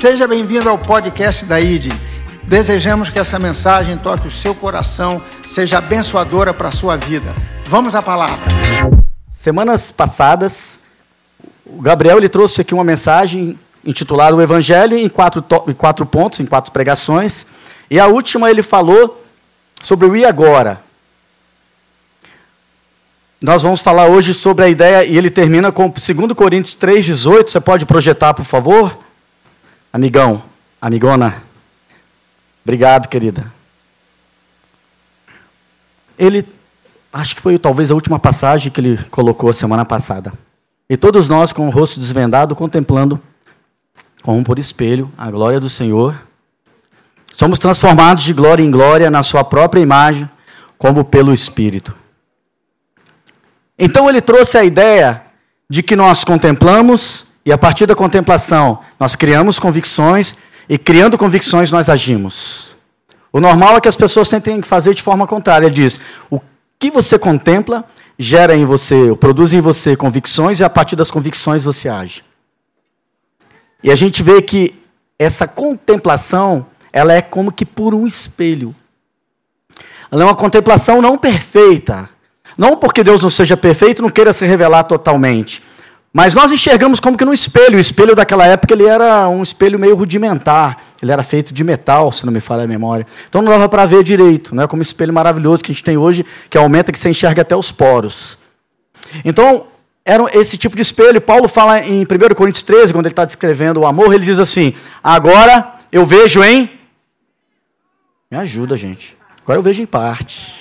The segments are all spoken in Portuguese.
Seja bem-vindo ao podcast da ID. Desejamos que essa mensagem toque o seu coração, seja abençoadora para a sua vida. Vamos à palavra. Semanas passadas, o Gabriel ele trouxe aqui uma mensagem intitulada O Evangelho em quatro, em quatro pontos, em quatro pregações. E a última ele falou sobre o e agora. Nós vamos falar hoje sobre a ideia, e ele termina com 2 Coríntios 3,18. Você pode projetar, por favor? Amigão, amigona. Obrigado, querida. Ele, acho que foi talvez a última passagem que ele colocou semana passada. E todos nós, com o rosto desvendado, contemplando, como por espelho, a glória do Senhor, somos transformados de glória em glória na Sua própria imagem, como pelo Espírito. Então ele trouxe a ideia de que nós contemplamos e a partir da contemplação nós criamos convicções e criando convicções nós agimos. O normal é que as pessoas tentem fazer de forma contrária. Ele diz: o que você contempla gera em você, produz em você convicções e a partir das convicções você age. E a gente vê que essa contemplação, ela é como que por um espelho. Ela é uma contemplação não perfeita, não porque Deus não seja perfeito, não queira se revelar totalmente. Mas nós enxergamos como que no espelho. O espelho daquela época ele era um espelho meio rudimentar. Ele era feito de metal, se não me falha a memória. Então não dava para ver direito. Não é como o espelho maravilhoso que a gente tem hoje, que aumenta, que você enxerga até os poros. Então, era esse tipo de espelho. Paulo fala em 1 Coríntios 13, quando ele está descrevendo o amor, ele diz assim: Agora eu vejo em. Me ajuda, gente. Agora eu vejo em parte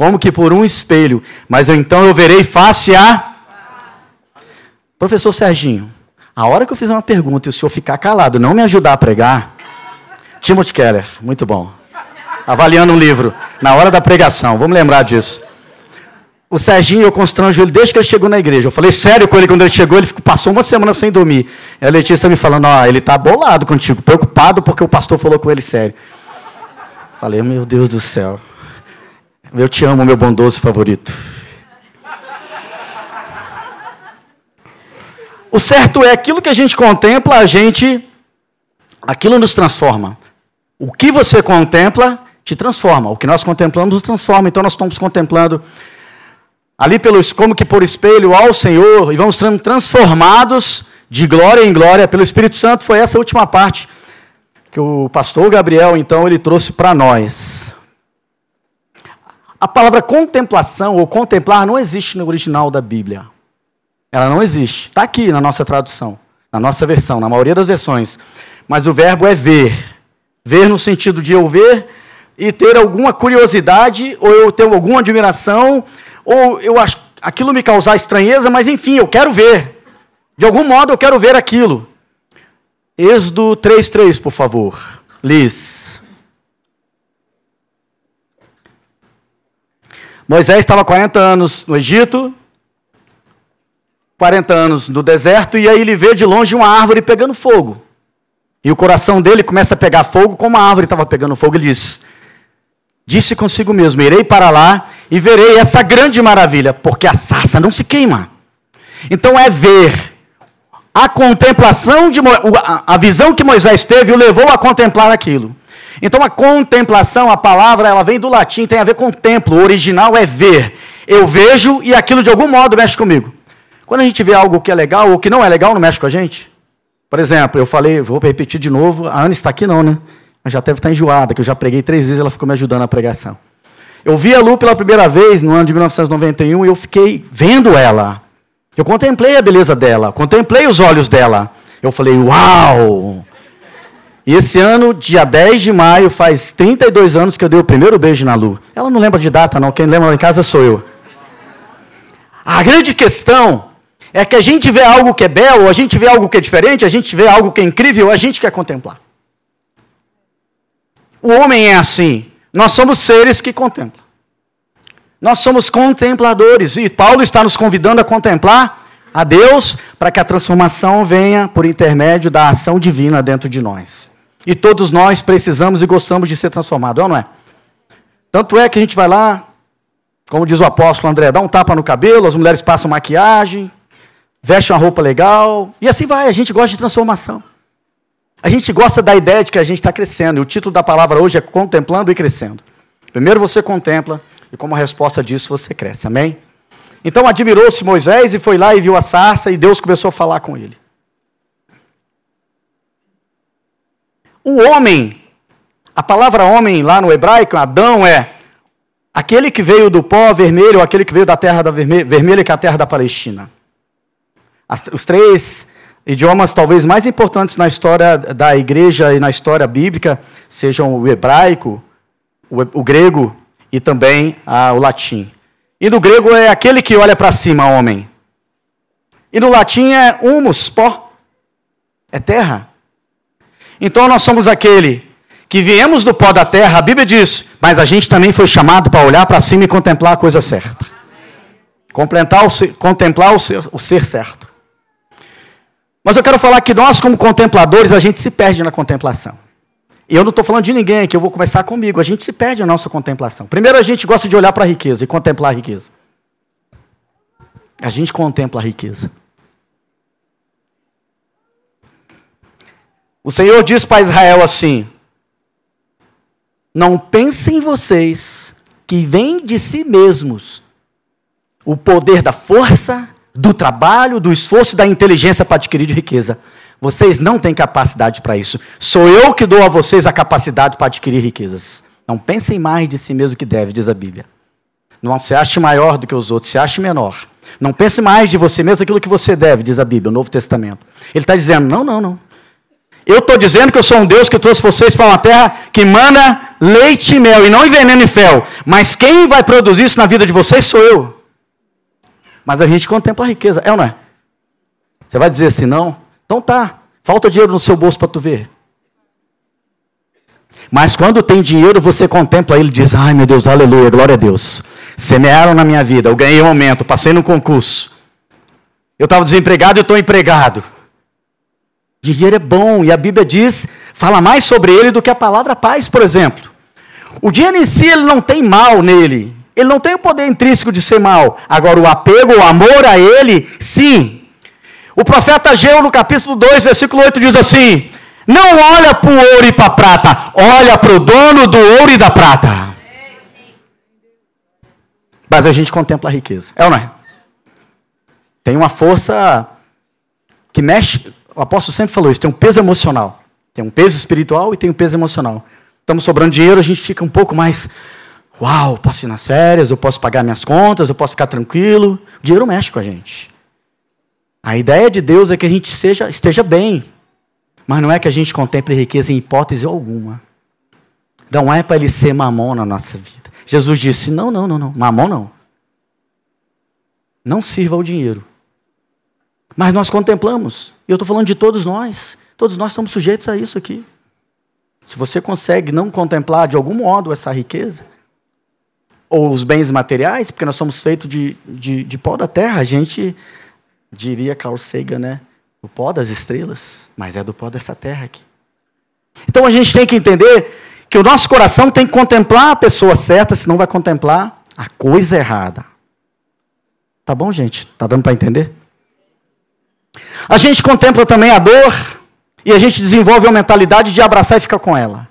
como que por um espelho, mas então eu verei face a. Professor Serginho, a hora que eu fizer uma pergunta e o senhor ficar calado, não me ajudar a pregar, Timothy Keller, muito bom. Avaliando um livro, na hora da pregação, vamos lembrar disso. O Serginho, eu constranjo ele desde que ele chegou na igreja. Eu falei sério com ele quando ele chegou, ele passou uma semana sem dormir. E a Letícia me falando, ó, ele está bolado contigo, preocupado porque o pastor falou com ele sério. Falei, meu Deus do céu. Eu te amo, meu bondoso favorito. O certo é aquilo que a gente contempla, a gente. Aquilo nos transforma. O que você contempla te transforma. O que nós contemplamos nos transforma. Então nós estamos contemplando ali pelos, como que por espelho ao Senhor e vamos sendo transformados de glória em glória pelo Espírito Santo. Foi essa última parte que o pastor Gabriel então ele trouxe para nós. A palavra contemplação ou contemplar não existe no original da Bíblia. Ela não existe. Está aqui na nossa tradução, na nossa versão, na maioria das versões. Mas o verbo é ver. Ver no sentido de eu ver e ter alguma curiosidade, ou eu ter alguma admiração, ou eu acho aquilo me causar estranheza, mas enfim, eu quero ver. De algum modo eu quero ver aquilo. Êxodo 3:3, por favor. Liz. Moisés estava 40 anos no Egito, 40 anos no deserto, e aí ele vê de longe uma árvore pegando fogo. E o coração dele começa a pegar fogo, como a árvore estava pegando fogo. Ele diz: Disse consigo mesmo: Irei para lá e verei essa grande maravilha, porque a sarça não se queima. Então é ver. A contemplação de a visão que Moisés teve o levou a contemplar aquilo. Então a contemplação, a palavra, ela vem do latim, tem a ver com templo. O original é ver. Eu vejo e aquilo de algum modo mexe comigo. Quando a gente vê algo que é legal ou que não é legal, não mexe com a gente? Por exemplo, eu falei, vou repetir de novo, a Ana está aqui não, né? Mas já deve estar enjoada, que eu já preguei três vezes, ela ficou me ajudando na pregação. Eu vi a Lu pela primeira vez no ano de 1991 e eu fiquei vendo ela. Eu contemplei a beleza dela, contemplei os olhos dela. Eu falei, uau! E esse ano, dia 10 de maio, faz 32 anos que eu dei o primeiro beijo na Lu. Ela não lembra de data, não. Quem lembra lá em casa sou eu. A grande questão é que a gente vê algo que é belo, a gente vê algo que é diferente, a gente vê algo que é incrível, a gente quer contemplar. O homem é assim. Nós somos seres que contemplam. Nós somos contempladores. E Paulo está nos convidando a contemplar a Deus para que a transformação venha por intermédio da ação divina dentro de nós. E todos nós precisamos e gostamos de ser transformados, não é? Tanto é que a gente vai lá, como diz o apóstolo André, dá um tapa no cabelo, as mulheres passam maquiagem, vestem uma roupa legal, e assim vai, a gente gosta de transformação. A gente gosta da ideia de que a gente está crescendo, e o título da palavra hoje é Contemplando e Crescendo. Primeiro você contempla, e como resposta disso você cresce, amém? Então admirou-se Moisés e foi lá e viu a sarça, e Deus começou a falar com ele. O homem, a palavra homem lá no hebraico, Adão, é aquele que veio do pó vermelho, aquele que veio da terra da vermelha, que é a terra da Palestina. As, os três idiomas talvez mais importantes na história da igreja e na história bíblica sejam o hebraico, o, o grego e também ah, o latim. E no grego é aquele que olha para cima, homem. E no latim é humus, pó. É terra. Então nós somos aquele que viemos do pó da terra, a Bíblia diz, mas a gente também foi chamado para olhar para cima e contemplar a coisa certa. Contemplar o ser, contemplar o ser, o ser certo. Mas eu quero falar que nós, como contempladores, a gente se perde na contemplação. E eu não estou falando de ninguém aqui, eu vou começar comigo. A gente se perde na nossa contemplação. Primeiro, a gente gosta de olhar para a riqueza e contemplar a riqueza. A gente contempla a riqueza. O Senhor diz para Israel assim: Não pensem vocês que vem de si mesmos o poder da força, do trabalho, do esforço da inteligência para adquirir riqueza. Vocês não têm capacidade para isso. Sou eu que dou a vocês a capacidade para adquirir riquezas. Não pensem mais de si mesmo que deve, diz a Bíblia. Não se ache maior do que os outros, se ache menor. Não pense mais de você mesmo aquilo que você deve, diz a Bíblia, o Novo Testamento. Ele está dizendo: não, não, não. Eu estou dizendo que eu sou um Deus que trouxe vocês para uma terra que manda leite e mel, e não veneno e fel. Mas quem vai produzir isso na vida de vocês sou eu. Mas a gente contempla a riqueza, é ou não é? Você vai dizer assim, não? Então tá, falta dinheiro no seu bolso para tu ver. Mas quando tem dinheiro, você contempla ele e diz: Ai meu Deus, aleluia, glória a Deus. Semearam na minha vida, eu ganhei um aumento, passei no concurso. Eu estava desempregado e estou empregado. Dinheiro é bom, e a Bíblia diz, fala mais sobre ele do que a palavra paz, por exemplo. O dinheiro em si, ele não tem mal nele. Ele não tem o poder intrínseco de ser mal. Agora, o apego, o amor a ele, sim. O profeta Ageu, no capítulo 2, versículo 8, diz assim: Não olha para o ouro e para a prata, olha para o dono do ouro e da prata. Mas a gente contempla a riqueza. É ou não é? Tem uma força que mexe o apóstolo sempre falou isso, tem um peso emocional. Tem um peso espiritual e tem um peso emocional. Estamos sobrando dinheiro, a gente fica um pouco mais. Uau, posso ir nas férias, eu posso pagar minhas contas, eu posso ficar tranquilo. O dinheiro mexe com a gente. A ideia de Deus é que a gente seja, esteja bem. Mas não é que a gente contemple riqueza em hipótese alguma. Não é para ele ser mamão na nossa vida. Jesus disse: não, não, não, não. Mamão não. Não sirva ao dinheiro. Mas nós contemplamos. E eu estou falando de todos nós. Todos nós estamos sujeitos a isso aqui. Se você consegue não contemplar de algum modo essa riqueza, ou os bens materiais, porque nós somos feitos de, de, de pó da terra, a gente diria Carl Sagan, né? O pó das estrelas, mas é do pó dessa terra aqui. Então a gente tem que entender que o nosso coração tem que contemplar a pessoa certa, senão vai contemplar a coisa errada. Tá bom, gente? Tá dando para entender? A gente contempla também a dor e a gente desenvolve a mentalidade de abraçar e ficar com ela.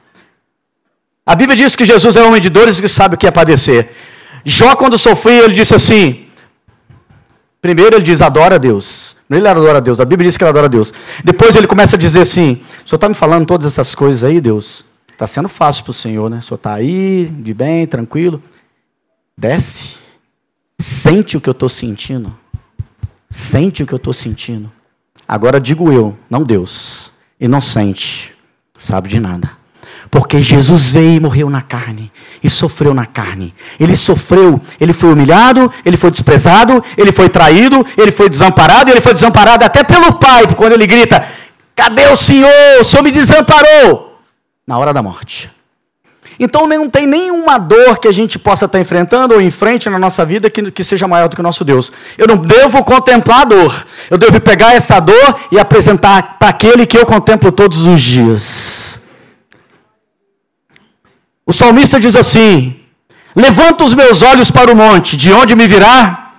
A Bíblia diz que Jesus é homem de dores que sabe o que é padecer. Jó, quando sofria, ele disse assim: primeiro ele diz, adora a Deus. Ele adora a Deus, a Bíblia diz que ele adora a Deus. Depois ele começa a dizer assim: o senhor está me falando todas essas coisas aí, Deus? Está sendo fácil para o senhor, né? O senhor está aí, de bem, tranquilo. Desce, sente o que eu estou sentindo. Sente o que eu estou sentindo. Agora digo eu, não Deus, inocente, sabe de nada. Porque Jesus veio e morreu na carne, e sofreu na carne. Ele sofreu, ele foi humilhado, ele foi desprezado, ele foi traído, ele foi desamparado, ele foi desamparado até pelo Pai, quando ele grita: Cadê o Senhor? O Senhor me desamparou. Na hora da morte. Então não tem nenhuma dor que a gente possa estar enfrentando ou em frente na nossa vida que, que seja maior do que o nosso Deus. Eu não devo contemplar a dor. Eu devo pegar essa dor e apresentar para aquele que eu contemplo todos os dias. O salmista diz assim: Levanto os meus olhos para o monte, de onde me virá?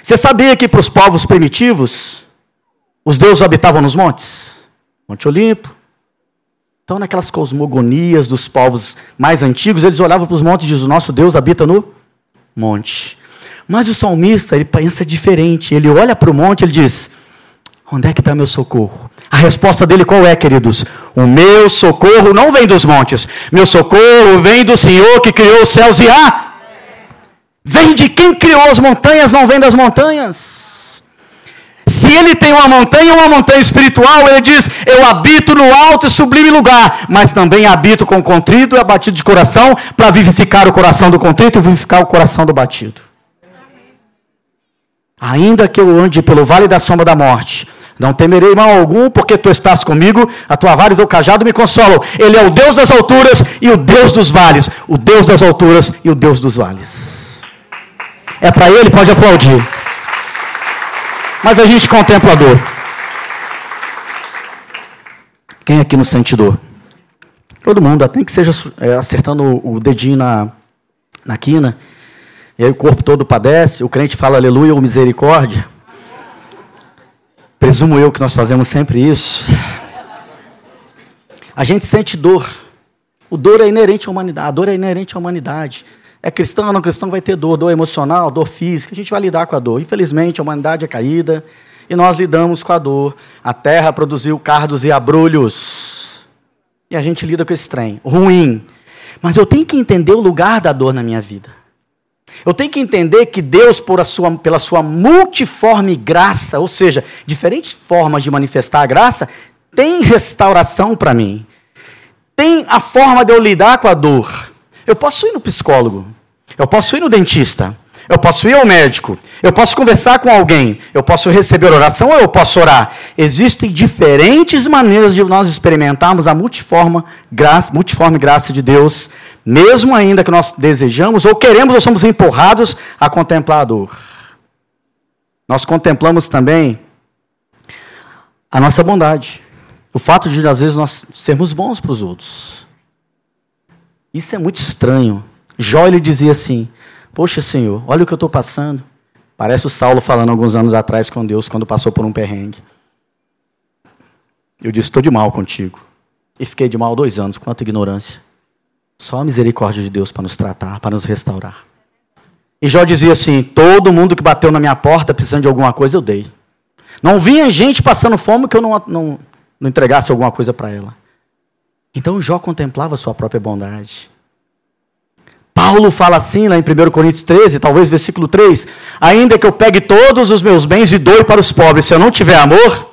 Você sabia que para os povos primitivos, os deuses habitavam nos montes? Monte Olimpo. Então, naquelas cosmogonias dos povos mais antigos, eles olhavam para os montes e diziam: Nosso Deus habita no monte. Mas o salmista, ele pensa diferente. Ele olha para o monte e diz: Onde é que está meu socorro? A resposta dele qual é, queridos? O meu socorro não vem dos montes. Meu socorro vem do Senhor que criou os céus e a. Vem de quem criou as montanhas, não vem das montanhas. Se ele tem uma montanha, uma montanha espiritual, ele diz: Eu habito no alto e sublime lugar, mas também habito com contrito e abatido de coração, para vivificar o coração do contrito e vivificar o coração do batido. Ainda que eu ande pelo vale da sombra da morte, não temerei mal algum, porque tu estás comigo, a tua vara e teu cajado me consolam. Ele é o Deus das alturas e o Deus dos vales. O Deus das alturas e o Deus dos vales. É para ele, pode aplaudir. Mas a gente contempla a dor. Quem aqui não sente dor? Todo mundo, até que seja é, acertando o dedinho na, na quina. E aí o corpo todo padece, o crente fala aleluia ou misericórdia. Presumo eu que nós fazemos sempre isso. A gente sente dor. O dor é inerente à humanidade. A dor é inerente à humanidade. É cristão ou não cristão vai ter dor, dor emocional, dor física. A gente vai lidar com a dor. Infelizmente, a humanidade é caída e nós lidamos com a dor. A terra produziu cardos e abrolhos. E a gente lida com esse trem. Ruim. Mas eu tenho que entender o lugar da dor na minha vida. Eu tenho que entender que Deus, sua, pela sua multiforme graça, ou seja, diferentes formas de manifestar a graça, tem restauração para mim. Tem a forma de eu lidar com a dor. Eu posso ir no psicólogo, eu posso ir no dentista, eu posso ir ao médico, eu posso conversar com alguém, eu posso receber oração ou eu posso orar. Existem diferentes maneiras de nós experimentarmos a multiforme graça, multiforme graça de Deus mesmo ainda que nós desejamos ou queremos ou somos empurrados a contemplar a dor. Nós contemplamos também a nossa bondade. O fato de, às vezes, nós sermos bons para os outros. Isso é muito estranho. Jó ele dizia assim: Poxa, Senhor, olha o que eu estou passando. Parece o Saulo falando alguns anos atrás com Deus, quando passou por um perrengue. Eu disse: Estou de mal contigo. E fiquei de mal dois anos, quanta ignorância. Só a misericórdia de Deus para nos tratar, para nos restaurar. E Jó dizia assim: todo mundo que bateu na minha porta precisando de alguma coisa, eu dei. Não vinha gente passando fome que eu não, não, não entregasse alguma coisa para ela. Então Jó contemplava sua própria bondade. Paulo fala assim lá em 1 Coríntios 13, talvez versículo 3: Ainda que eu pegue todos os meus bens e doe para os pobres, se eu não tiver amor.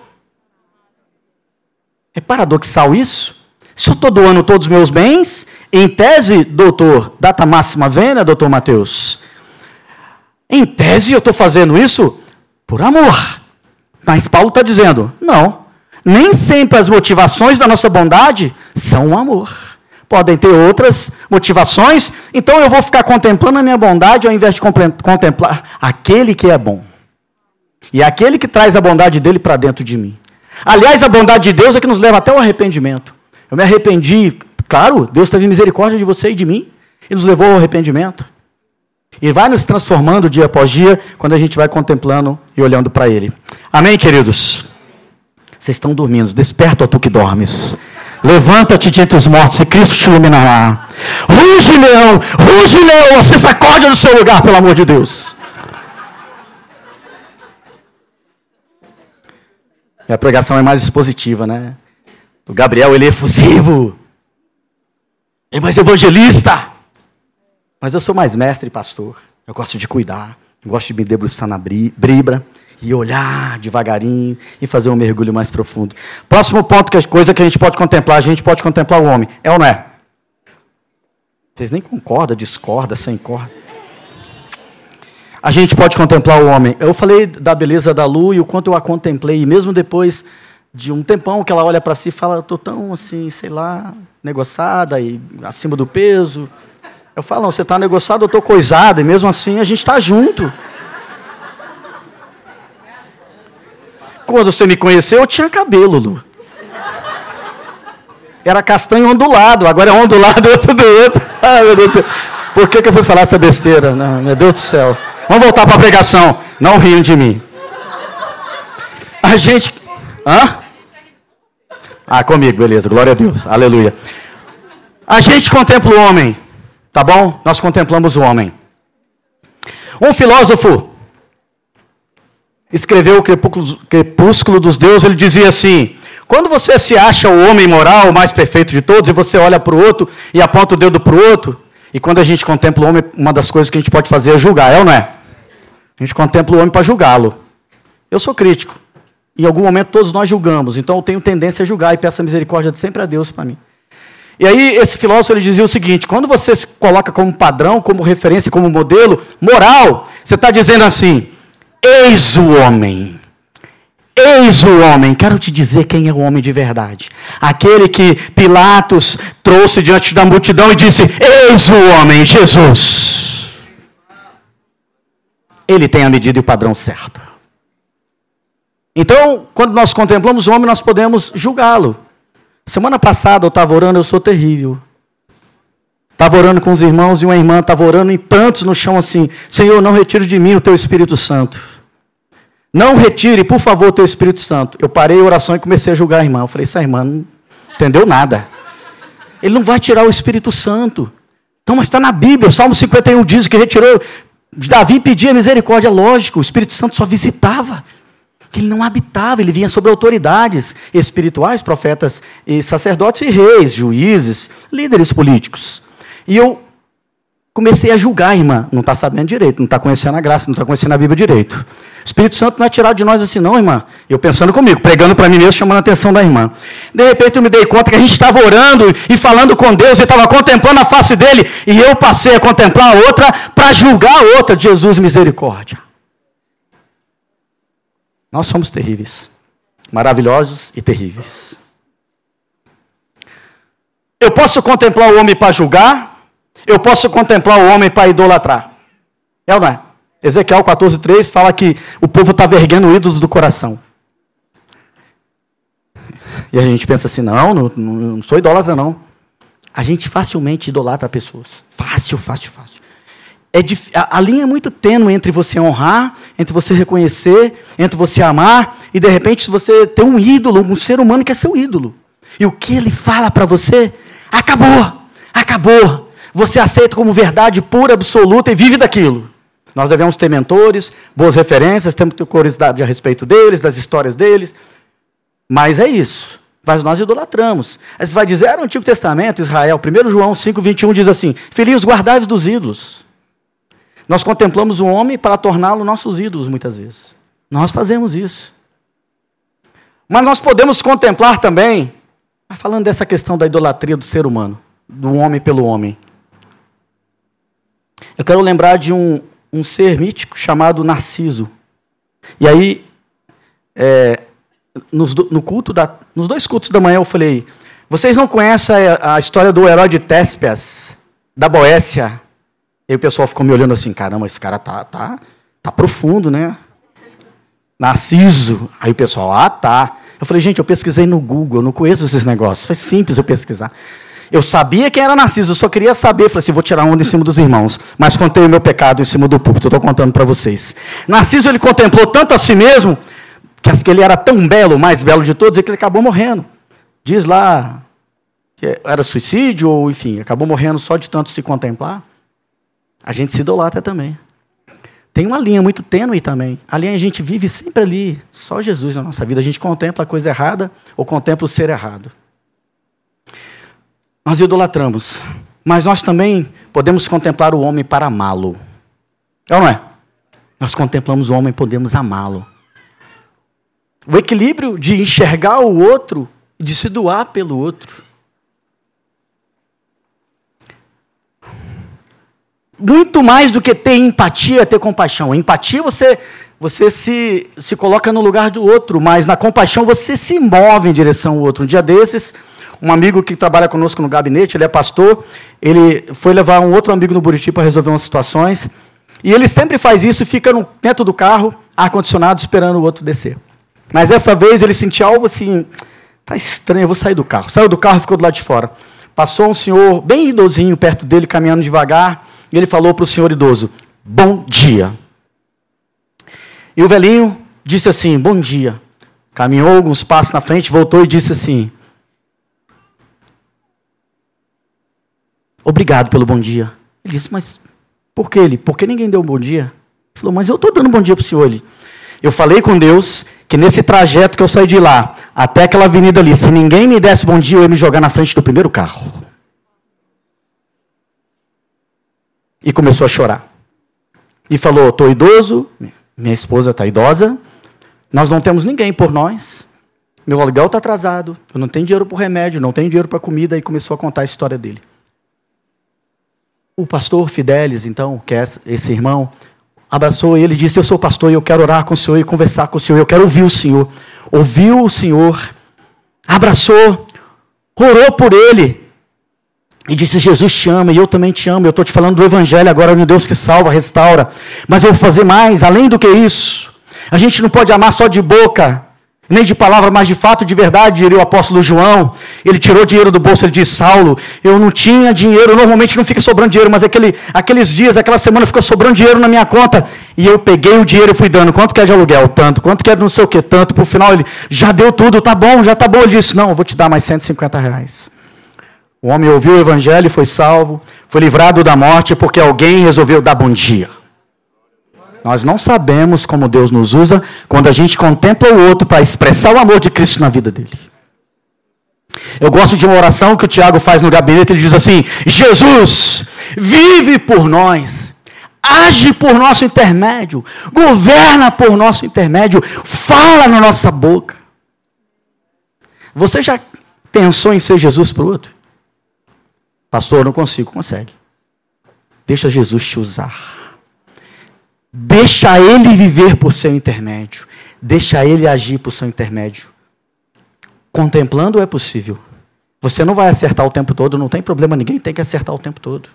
É paradoxal isso? Se eu estou doando todos os meus bens em tese, doutor, data máxima vênia, doutor Mateus. Em tese, eu estou fazendo isso por amor. Mas Paulo está dizendo: não, nem sempre as motivações da nossa bondade são o amor. Podem ter outras motivações, então eu vou ficar contemplando a minha bondade ao invés de contemplar aquele que é bom. E aquele que traz a bondade dele para dentro de mim. Aliás, a bondade de Deus é que nos leva até o arrependimento. Eu me arrependi Claro, Deus teve misericórdia de você e de mim e nos levou ao arrependimento. E vai nos transformando dia após dia quando a gente vai contemplando e olhando para Ele. Amém, queridos? Vocês estão dormindo. Desperta, tu que dormes. Levanta-te de entre os mortos e Cristo te iluminará. Ruge, leão! Ruge, leão! Você sacode do seu lugar, pelo amor de Deus. E a pregação é mais expositiva, né? O Gabriel, ele é efusivo. É mais evangelista. Mas eu sou mais mestre e pastor. Eu gosto de cuidar. Eu gosto de me debruçar na bribra e olhar devagarinho e fazer um mergulho mais profundo. Próximo ponto, que é coisa que a gente pode contemplar, a gente pode contemplar o homem. É ou não é? Vocês nem concordam, discordam, sem corda. A gente pode contemplar o homem. Eu falei da beleza da lua e o quanto eu a contemplei, e mesmo depois de um tempão que ela olha para si e fala, estou tão assim, sei lá, negociada e acima do peso. Eu falo, você está negociado, eu estou coisado, e mesmo assim a gente está junto. Quando você me conheceu, eu tinha cabelo, Lu. Era castanho ondulado, agora é ondulado outro do outro. Ah, meu Deus do céu. Por que, que eu fui falar essa besteira? Não, meu Deus do céu. Vamos voltar para a pregação. Não riam de mim. A gente. Hã? Ah, comigo, beleza. Glória a Deus. Aleluia. A gente contempla o homem, tá bom? Nós contemplamos o homem. Um filósofo escreveu o Crepúsculo dos Deuses, ele dizia assim: quando você se acha o homem moral, o mais perfeito de todos, e você olha para o outro e aponta o dedo para o outro, e quando a gente contempla o homem, uma das coisas que a gente pode fazer é julgar, é ou não é? A gente contempla o homem para julgá-lo. Eu sou crítico. Em algum momento todos nós julgamos, então eu tenho tendência a julgar e peço a misericórdia de sempre a Deus para mim. E aí esse filósofo ele dizia o seguinte: quando você se coloca como padrão, como referência, como modelo moral, você está dizendo assim: eis o homem. Eis o homem. Quero te dizer quem é o homem de verdade. Aquele que Pilatos trouxe diante da multidão e disse: Eis o homem, Jesus. Ele tem a medida e o padrão certo. Então, quando nós contemplamos o homem, nós podemos julgá-lo. Semana passada eu estava orando, eu sou terrível. Estava orando com os irmãos e uma irmã estava orando em prantos no chão assim: Senhor, não retire de mim o teu Espírito Santo. Não retire, por favor, o teu Espírito Santo. Eu parei a oração e comecei a julgar a irmã. Eu falei: essa irmã não entendeu nada. Ele não vai tirar o Espírito Santo. Então, mas está na Bíblia, o Salmo 51 diz que retirou. Davi pedia misericórdia, lógico, o Espírito Santo só visitava que ele não habitava, ele vinha sobre autoridades espirituais, profetas e sacerdotes e reis, juízes, líderes políticos. E eu comecei a julgar irmã. Não está sabendo direito, não está conhecendo a graça, não está conhecendo a Bíblia direito. O Espírito Santo não é tirado de nós assim, não, irmã. Eu pensando comigo, pregando para mim mesmo, chamando a atenção da irmã. De repente eu me dei conta que a gente estava orando e falando com Deus, e estava contemplando a face dele, e eu passei a contemplar a outra para julgar a outra. Jesus, misericórdia. Nós somos terríveis, maravilhosos e terríveis. Eu posso contemplar o homem para julgar, eu posso contemplar o homem para idolatrar. É ou não é? Ezequiel 14,3 fala que o povo está verguendo ídolos do coração. E a gente pensa assim: não, não, não sou idólatra, não. A gente facilmente idolatra pessoas. Fácil, fácil, fácil. É a, a linha é muito tênue entre você honrar, entre você reconhecer, entre você amar, e de repente você tem um ídolo, um ser humano que é seu ídolo. E o que ele fala para você? Acabou, acabou. Você aceita como verdade pura, absoluta e vive daquilo. Nós devemos ter mentores, boas referências, temos que ter curiosidade a respeito deles, das histórias deles. Mas é isso. Mas nós idolatramos. Aí você vai dizer, era o Antigo Testamento, Israel, 1 João 5, 21 diz assim: Filhinhos, guardai-vos dos ídolos. Nós contemplamos o homem para torná-lo nossos ídolos, muitas vezes. Nós fazemos isso. Mas nós podemos contemplar também, falando dessa questão da idolatria do ser humano, do homem pelo homem. Eu quero lembrar de um, um ser mítico chamado Narciso. E aí, é, nos, no culto da, nos dois cultos da manhã eu falei: vocês não conhecem a, a história do herói de Téspias, da Boécia, e o pessoal ficou me olhando assim, caramba, esse cara tá, tá, tá profundo, né? Narciso. Aí o pessoal, ah, tá. Eu falei, gente, eu pesquisei no Google, eu não conheço esses negócios. Foi simples eu pesquisar. Eu sabia quem era Narciso, eu só queria saber. Falei assim, vou tirar onda em cima dos irmãos. Mas contei o meu pecado em cima do púlpito, eu estou contando para vocês. Narciso, ele contemplou tanto a si mesmo, que ele era tão belo, o mais belo de todos, e que ele acabou morrendo. Diz lá que era suicídio, ou enfim, acabou morrendo só de tanto se contemplar a gente se idolatra também. Tem uma linha muito tênue também. A linha a gente vive sempre ali, só Jesus na nossa vida. A gente contempla a coisa errada ou contempla o ser errado. Nós idolatramos, mas nós também podemos contemplar o homem para amá-lo. É ou não é? Nós contemplamos o homem e podemos amá-lo. O equilíbrio de enxergar o outro e de se doar pelo outro. Muito mais do que ter empatia, ter compaixão. Empatia você você se, se coloca no lugar do outro, mas na compaixão você se move em direção ao outro. Um dia desses, um amigo que trabalha conosco no gabinete, ele é pastor, ele foi levar um outro amigo no Buriti para resolver umas situações, e ele sempre faz isso fica no, dentro do carro, ar-condicionado, esperando o outro descer. Mas dessa vez ele sentiu algo assim, tá estranho, eu vou sair do carro. Saiu do carro ficou do lado de fora. Passou um senhor bem idosinho perto dele, caminhando devagar, e ele falou para o senhor idoso: Bom dia. E o velhinho disse assim: Bom dia. Caminhou alguns passos na frente, voltou e disse assim: Obrigado pelo bom dia. Ele disse: Mas por que ele? Por que ninguém deu um bom dia? Ele falou: Mas eu estou dando um bom dia para o senhor. Ele, eu falei com Deus que nesse trajeto que eu saí de lá até aquela avenida ali, se ninguém me desse bom dia, eu ia me jogar na frente do primeiro carro. E começou a chorar. E falou: estou idoso, minha esposa está idosa, nós não temos ninguém por nós, meu aluguel está atrasado, eu não tenho dinheiro para remédio, não tenho dinheiro para comida, e começou a contar a história dele. O pastor Fidelis, então, que é esse irmão, abraçou ele e disse: Eu sou pastor e eu quero orar com o senhor e conversar com o senhor, eu quero ouvir o senhor. Ouviu o senhor, abraçou, orou por ele e disse: Jesus te ama e eu também te amo. Eu estou te falando do Evangelho agora, meu Deus que salva, restaura. Mas eu vou fazer mais, além do que isso. A gente não pode amar só de boca, nem de palavra, mas de fato, de verdade, diria o apóstolo João. Ele tirou dinheiro do bolso, ele disse, Saulo, eu não tinha dinheiro, normalmente não fica sobrando dinheiro, mas aquele, aqueles dias, aquela semana ficou sobrando dinheiro na minha conta. E eu peguei o dinheiro e fui dando. Quanto que é de aluguel? Tanto. Quanto que é de não sei o que? Tanto. Por final ele, já deu tudo, tá bom, já tá bom. Ele disse, não, eu vou te dar mais 150 reais. O homem ouviu o evangelho e foi salvo, foi livrado da morte porque alguém resolveu dar bom dia. Nós não sabemos como Deus nos usa quando a gente contempla o outro para expressar o amor de Cristo na vida dele. Eu gosto de uma oração que o Tiago faz no gabinete, ele diz assim: Jesus, vive por nós, age por nosso intermédio, governa por nosso intermédio, fala na nossa boca. Você já pensou em ser Jesus para o outro? Pastor, não consigo, consegue. Deixa Jesus te usar. Deixa ele viver por seu intermédio. Deixa ele agir por seu intermédio. Contemplando é possível. Você não vai acertar o tempo todo, não tem problema, ninguém tem que acertar o tempo todo.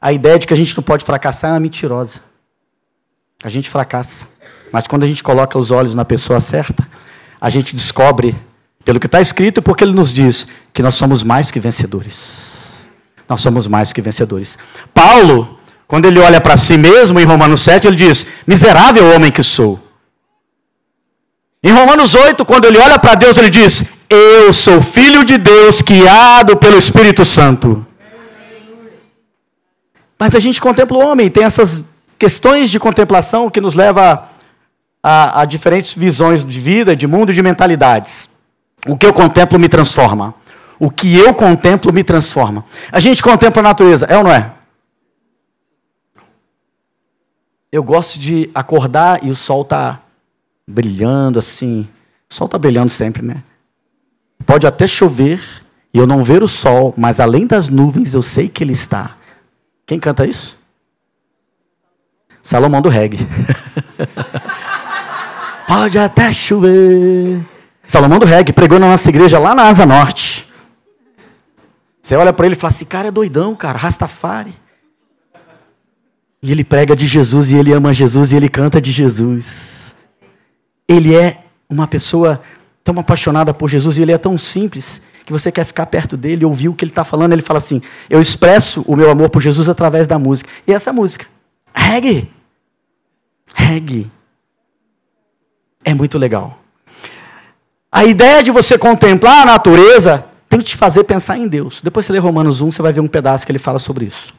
A ideia de que a gente não pode fracassar é uma mentirosa. A gente fracassa. Mas quando a gente coloca os olhos na pessoa certa, a gente descobre, pelo que está escrito, porque ele nos diz que nós somos mais que vencedores. Nós somos mais que vencedores. Paulo, quando ele olha para si mesmo, em Romanos 7, ele diz: Miserável homem que sou. Em Romanos 8, quando ele olha para Deus, ele diz: Eu sou filho de Deus, guiado pelo Espírito Santo. Mas a gente contempla o homem, tem essas questões de contemplação que nos leva a, a diferentes visões de vida, de mundo e de mentalidades. O que eu contemplo me transforma. O que eu contemplo me transforma. A gente contempla a natureza, é ou não é? Eu gosto de acordar e o sol está brilhando assim. O sol está brilhando sempre, né? Pode até chover e eu não ver o sol, mas além das nuvens eu sei que ele está. Quem canta isso? Salomão do reggae. Pode até chover. Salomão do reggae pregou na nossa igreja lá na Asa Norte. Você olha para ele e fala assim, cara é doidão, cara, Rastafari. E ele prega de Jesus e ele ama Jesus e ele canta de Jesus. Ele é uma pessoa tão apaixonada por Jesus e ele é tão simples que você quer ficar perto dele, ouvir o que ele está falando. Ele fala assim: Eu expresso o meu amor por Jesus através da música. E essa música, reggae. Reggae. É muito legal. A ideia de você contemplar a natureza tem que te fazer pensar em Deus. Depois você lê Romanos 1, você vai ver um pedaço que ele fala sobre isso.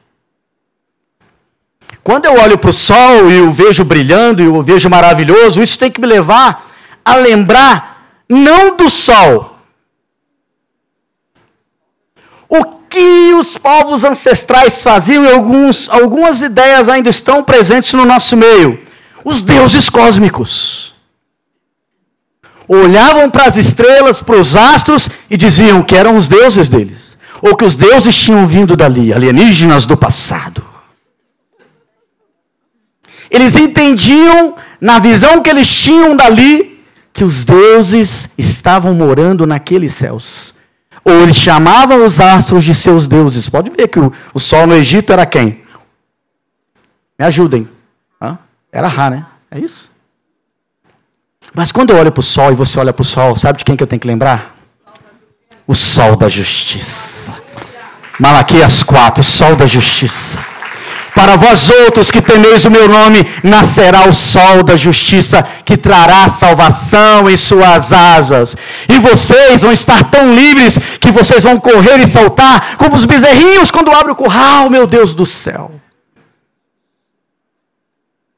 Quando eu olho para o sol e o vejo brilhando e o vejo maravilhoso, isso tem que me levar a lembrar não do sol. O que os povos ancestrais faziam e alguns, algumas ideias ainda estão presentes no nosso meio. Os deuses cósmicos. Olhavam para as estrelas, para os astros e diziam que eram os deuses deles. Ou que os deuses tinham vindo dali, alienígenas do passado. Eles entendiam, na visão que eles tinham dali, que os deuses estavam morando naqueles céus. Ou eles chamavam os astros de seus deuses. Pode ver que o, sol no Egito era quem? Me ajudem. Era Ra, né? É isso? Mas quando eu olho para o sol e você olha para o sol, sabe de quem que eu tenho que lembrar? O sol da justiça. Malaquias 4, o sol da justiça. Para vós outros que temeis o meu nome, nascerá o sol da justiça que trará salvação em suas asas. E vocês vão estar tão livres que vocês vão correr e saltar como os bezerrinhos quando abre o curral, meu Deus do céu.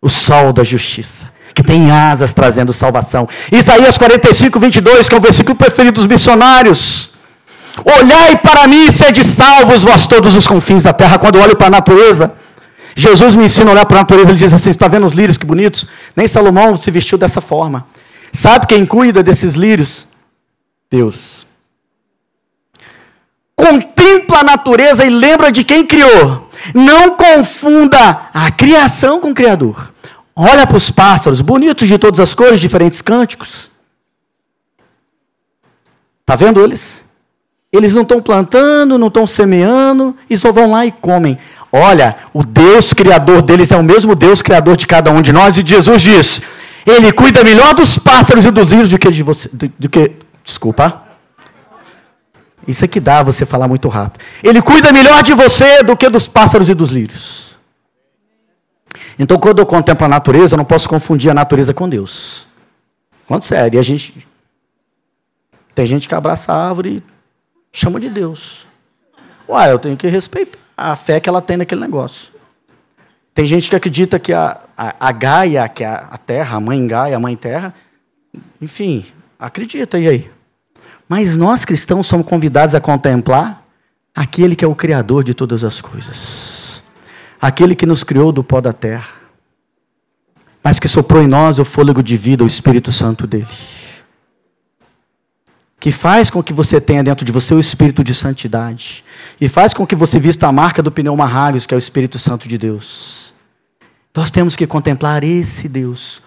O sol da justiça, que tem asas trazendo salvação. Isaías 45, 22, que é o versículo preferido dos missionários. Olhai para mim e sede salvos, vós todos os confins da terra. Quando olho para a natureza, Jesus me ensina a olhar para a natureza, ele diz assim: está vendo os lírios que bonitos? Nem Salomão se vestiu dessa forma. Sabe quem cuida desses lírios? Deus. Contempla a natureza e lembra de quem criou. Não confunda a criação com o Criador. Olha para os pássaros, bonitos de todas as cores, diferentes cânticos. Está vendo eles? Eles não estão plantando, não estão semeando, e só vão lá e comem. Olha, o Deus criador deles é o mesmo Deus criador de cada um de nós, e Jesus diz: Ele cuida melhor dos pássaros e dos lírios do que de você. Do, do que, desculpa. Isso aqui dá você falar muito rápido. Ele cuida melhor de você do que dos pássaros e dos lírios. Então, quando eu contemplo a natureza, eu não posso confundir a natureza com Deus. Quando sério, e a gente. Tem gente que abraça a árvore e chama de Deus. Uai, eu tenho que respeitar a fé que ela tem naquele negócio. Tem gente que acredita que a, a, a Gaia, que é a terra, a mãe Gaia, a mãe terra, enfim, acredita, e aí? Mas nós cristãos somos convidados a contemplar aquele que é o Criador de todas as coisas, aquele que nos criou do pó da terra, mas que soprou em nós o fôlego de vida, o Espírito Santo dele que faz com que você tenha dentro de você o espírito de santidade e faz com que você vista a marca do pneu marrários, que é o Espírito Santo de Deus. Nós temos que contemplar esse Deus.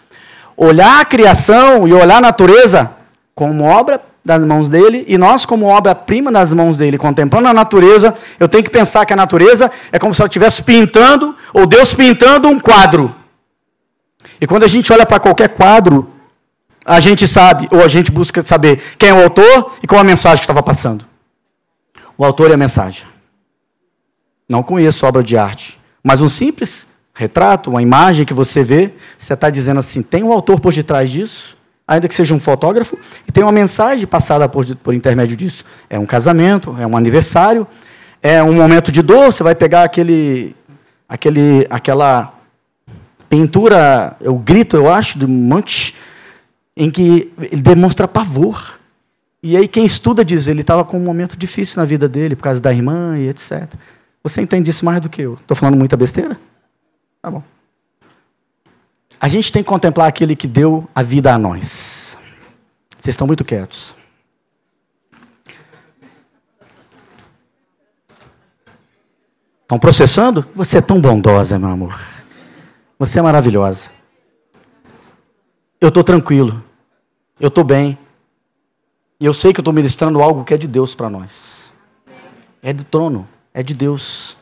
Olhar a criação e olhar a natureza como obra das mãos dele e nós como obra-prima das mãos dele, contemplando a natureza, eu tenho que pensar que a natureza é como se ela estivesse pintando, ou Deus pintando um quadro. E quando a gente olha para qualquer quadro, a gente sabe, ou a gente busca saber quem é o autor e qual a mensagem que estava passando. O autor e a mensagem. Não conheço obra de arte, mas um simples retrato, uma imagem que você vê, você está dizendo assim: tem um autor por detrás disso, ainda que seja um fotógrafo, e tem uma mensagem passada por, por intermédio disso. É um casamento, é um aniversário, é um momento de dor, você vai pegar aquele, aquele, aquela pintura, o grito, eu acho, do monte em que ele demonstra pavor. E aí quem estuda diz, ele estava com um momento difícil na vida dele, por causa da irmã e etc. Você entende isso mais do que eu? Estou falando muita besteira? Tá bom. A gente tem que contemplar aquele que deu a vida a nós. Vocês estão muito quietos. Estão processando? Você é tão bondosa, meu amor. Você é maravilhosa. Eu estou tranquilo. Eu estou bem. E eu sei que eu estou ministrando algo que é de Deus para nós. É do trono, é de Deus.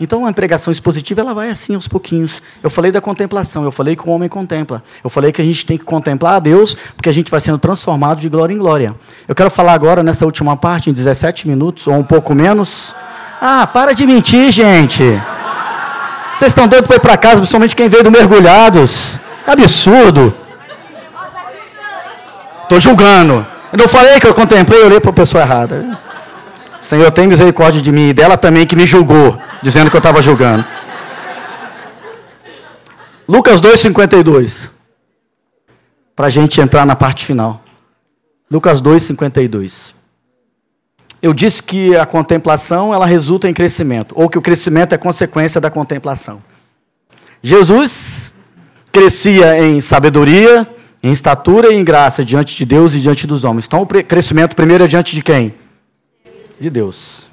Então a pregação expositiva ela vai assim aos pouquinhos. Eu falei da contemplação, eu falei que o homem contempla. Eu falei que a gente tem que contemplar a Deus, porque a gente vai sendo transformado de glória em glória. Eu quero falar agora nessa última parte, em 17 minutos, ou um pouco menos. Ah, para de mentir, gente. Vocês estão doidos para ir para casa, principalmente quem veio do Mergulhados. Absurdo. Estou julgando. Eu não falei que eu contemplei, eu olhei para a pessoa errada. Senhor, tem misericórdia de mim e dela também que me julgou, dizendo que eu estava julgando. Lucas 2,52. Para a gente entrar na parte final. Lucas 2,52. Eu disse que a contemplação ela resulta em crescimento, ou que o crescimento é consequência da contemplação. Jesus crescia em sabedoria, em estatura e em graça diante de Deus e diante dos homens. Então, o crescimento primeiro é diante de quem? De Deus.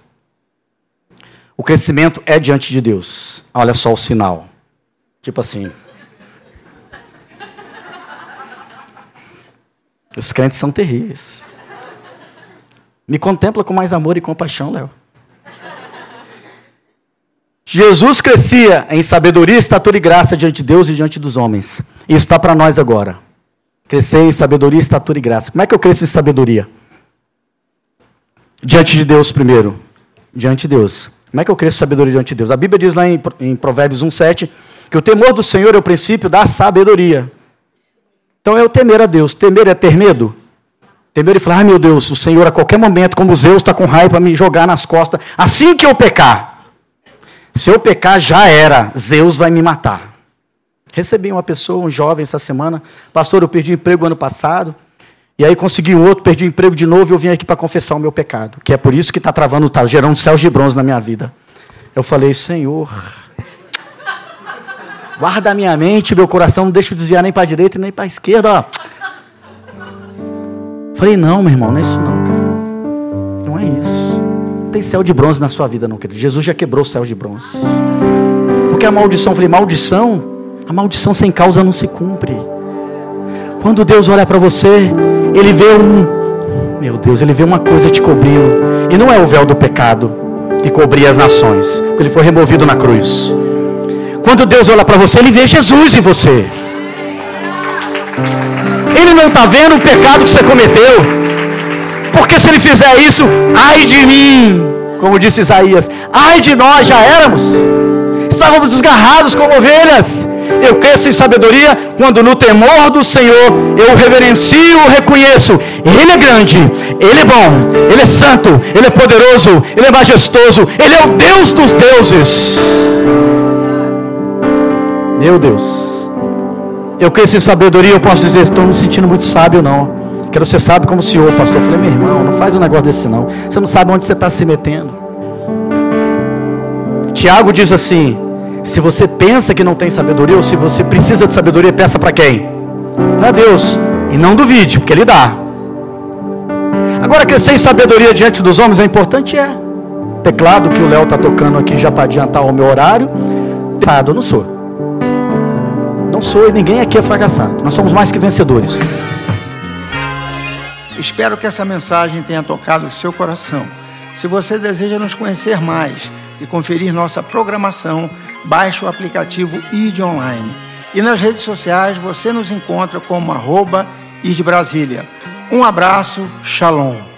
O crescimento é diante de Deus. Olha só o sinal. Tipo assim. Os crentes são terríveis. Me contempla com mais amor e compaixão, Léo. Jesus crescia em sabedoria, estatura e graça diante de Deus e diante dos homens. Isso está para nós agora. Crescer em sabedoria, estatura e graça. Como é que eu cresço em sabedoria? Diante de Deus primeiro. Diante de Deus. Como é que eu cresço sabedoria diante de Deus? A Bíblia diz lá em, em Provérbios 1,7 que o temor do Senhor é o princípio da sabedoria. Então é o temer a Deus. Temer é ter medo? Temer e falar, ai meu Deus, o Senhor a qualquer momento, como Zeus está com raiva para me jogar nas costas, assim que eu pecar. Se eu pecar, já era, Zeus vai me matar. Recebi uma pessoa, um jovem, essa semana, pastor, eu perdi emprego ano passado, e aí consegui outro, perdi o emprego de novo e eu vim aqui para confessar o meu pecado. Que é por isso que está travando, está gerando céus de bronze na minha vida. Eu falei, Senhor, guarda a minha mente, meu coração, não deixa eu desviar nem para a direita nem para a esquerda. Ó. Falei, não, meu irmão, não é isso não, cara. Não é isso. Não tem céu de bronze na sua vida, não, querido. Jesus já quebrou o céu de bronze. Porque a maldição, eu falei, maldição, a maldição sem causa não se cumpre. Quando Deus olha para você, Ele vê um, meu Deus, Ele vê uma coisa te cobrindo. E não é o véu do pecado que cobria as nações, Ele foi removido na cruz. Quando Deus olha para você, Ele vê Jesus em você. Ele não está vendo o pecado que você cometeu. Porque se ele fizer isso, ai de mim, como disse Isaías, ai de nós já éramos. Estávamos desgarrados como ovelhas. Eu cresço em sabedoria quando no temor do Senhor eu reverencio, reconheço. Ele é grande, Ele é bom, Ele é santo, Ele é poderoso, Ele é majestoso, Ele é o Deus dos deuses. Meu Deus. Eu cresci em sabedoria, eu posso dizer, estou me sentindo muito sábio, não. Quero ser sábio como o senhor, pastor. Eu falei, meu irmão, não faz um negócio desse não. Você não sabe onde você está se metendo. Tiago diz assim: se você pensa que não tem sabedoria, ou se você precisa de sabedoria, peça para quem? Para Deus. E não duvide, porque Ele dá. Agora, crescer em sabedoria diante dos homens é importante? É. Teclado que o Léo está tocando aqui já para adiantar o meu horário. Eu não sou. Não sou e ninguém aqui é fracassado. Nós somos mais que vencedores. Espero que essa mensagem tenha tocado o seu coração. Se você deseja nos conhecer mais e conferir nossa programação, baixe o aplicativo ID Online. E nas redes sociais você nos encontra como arroba ID Brasília. Um abraço, shalom.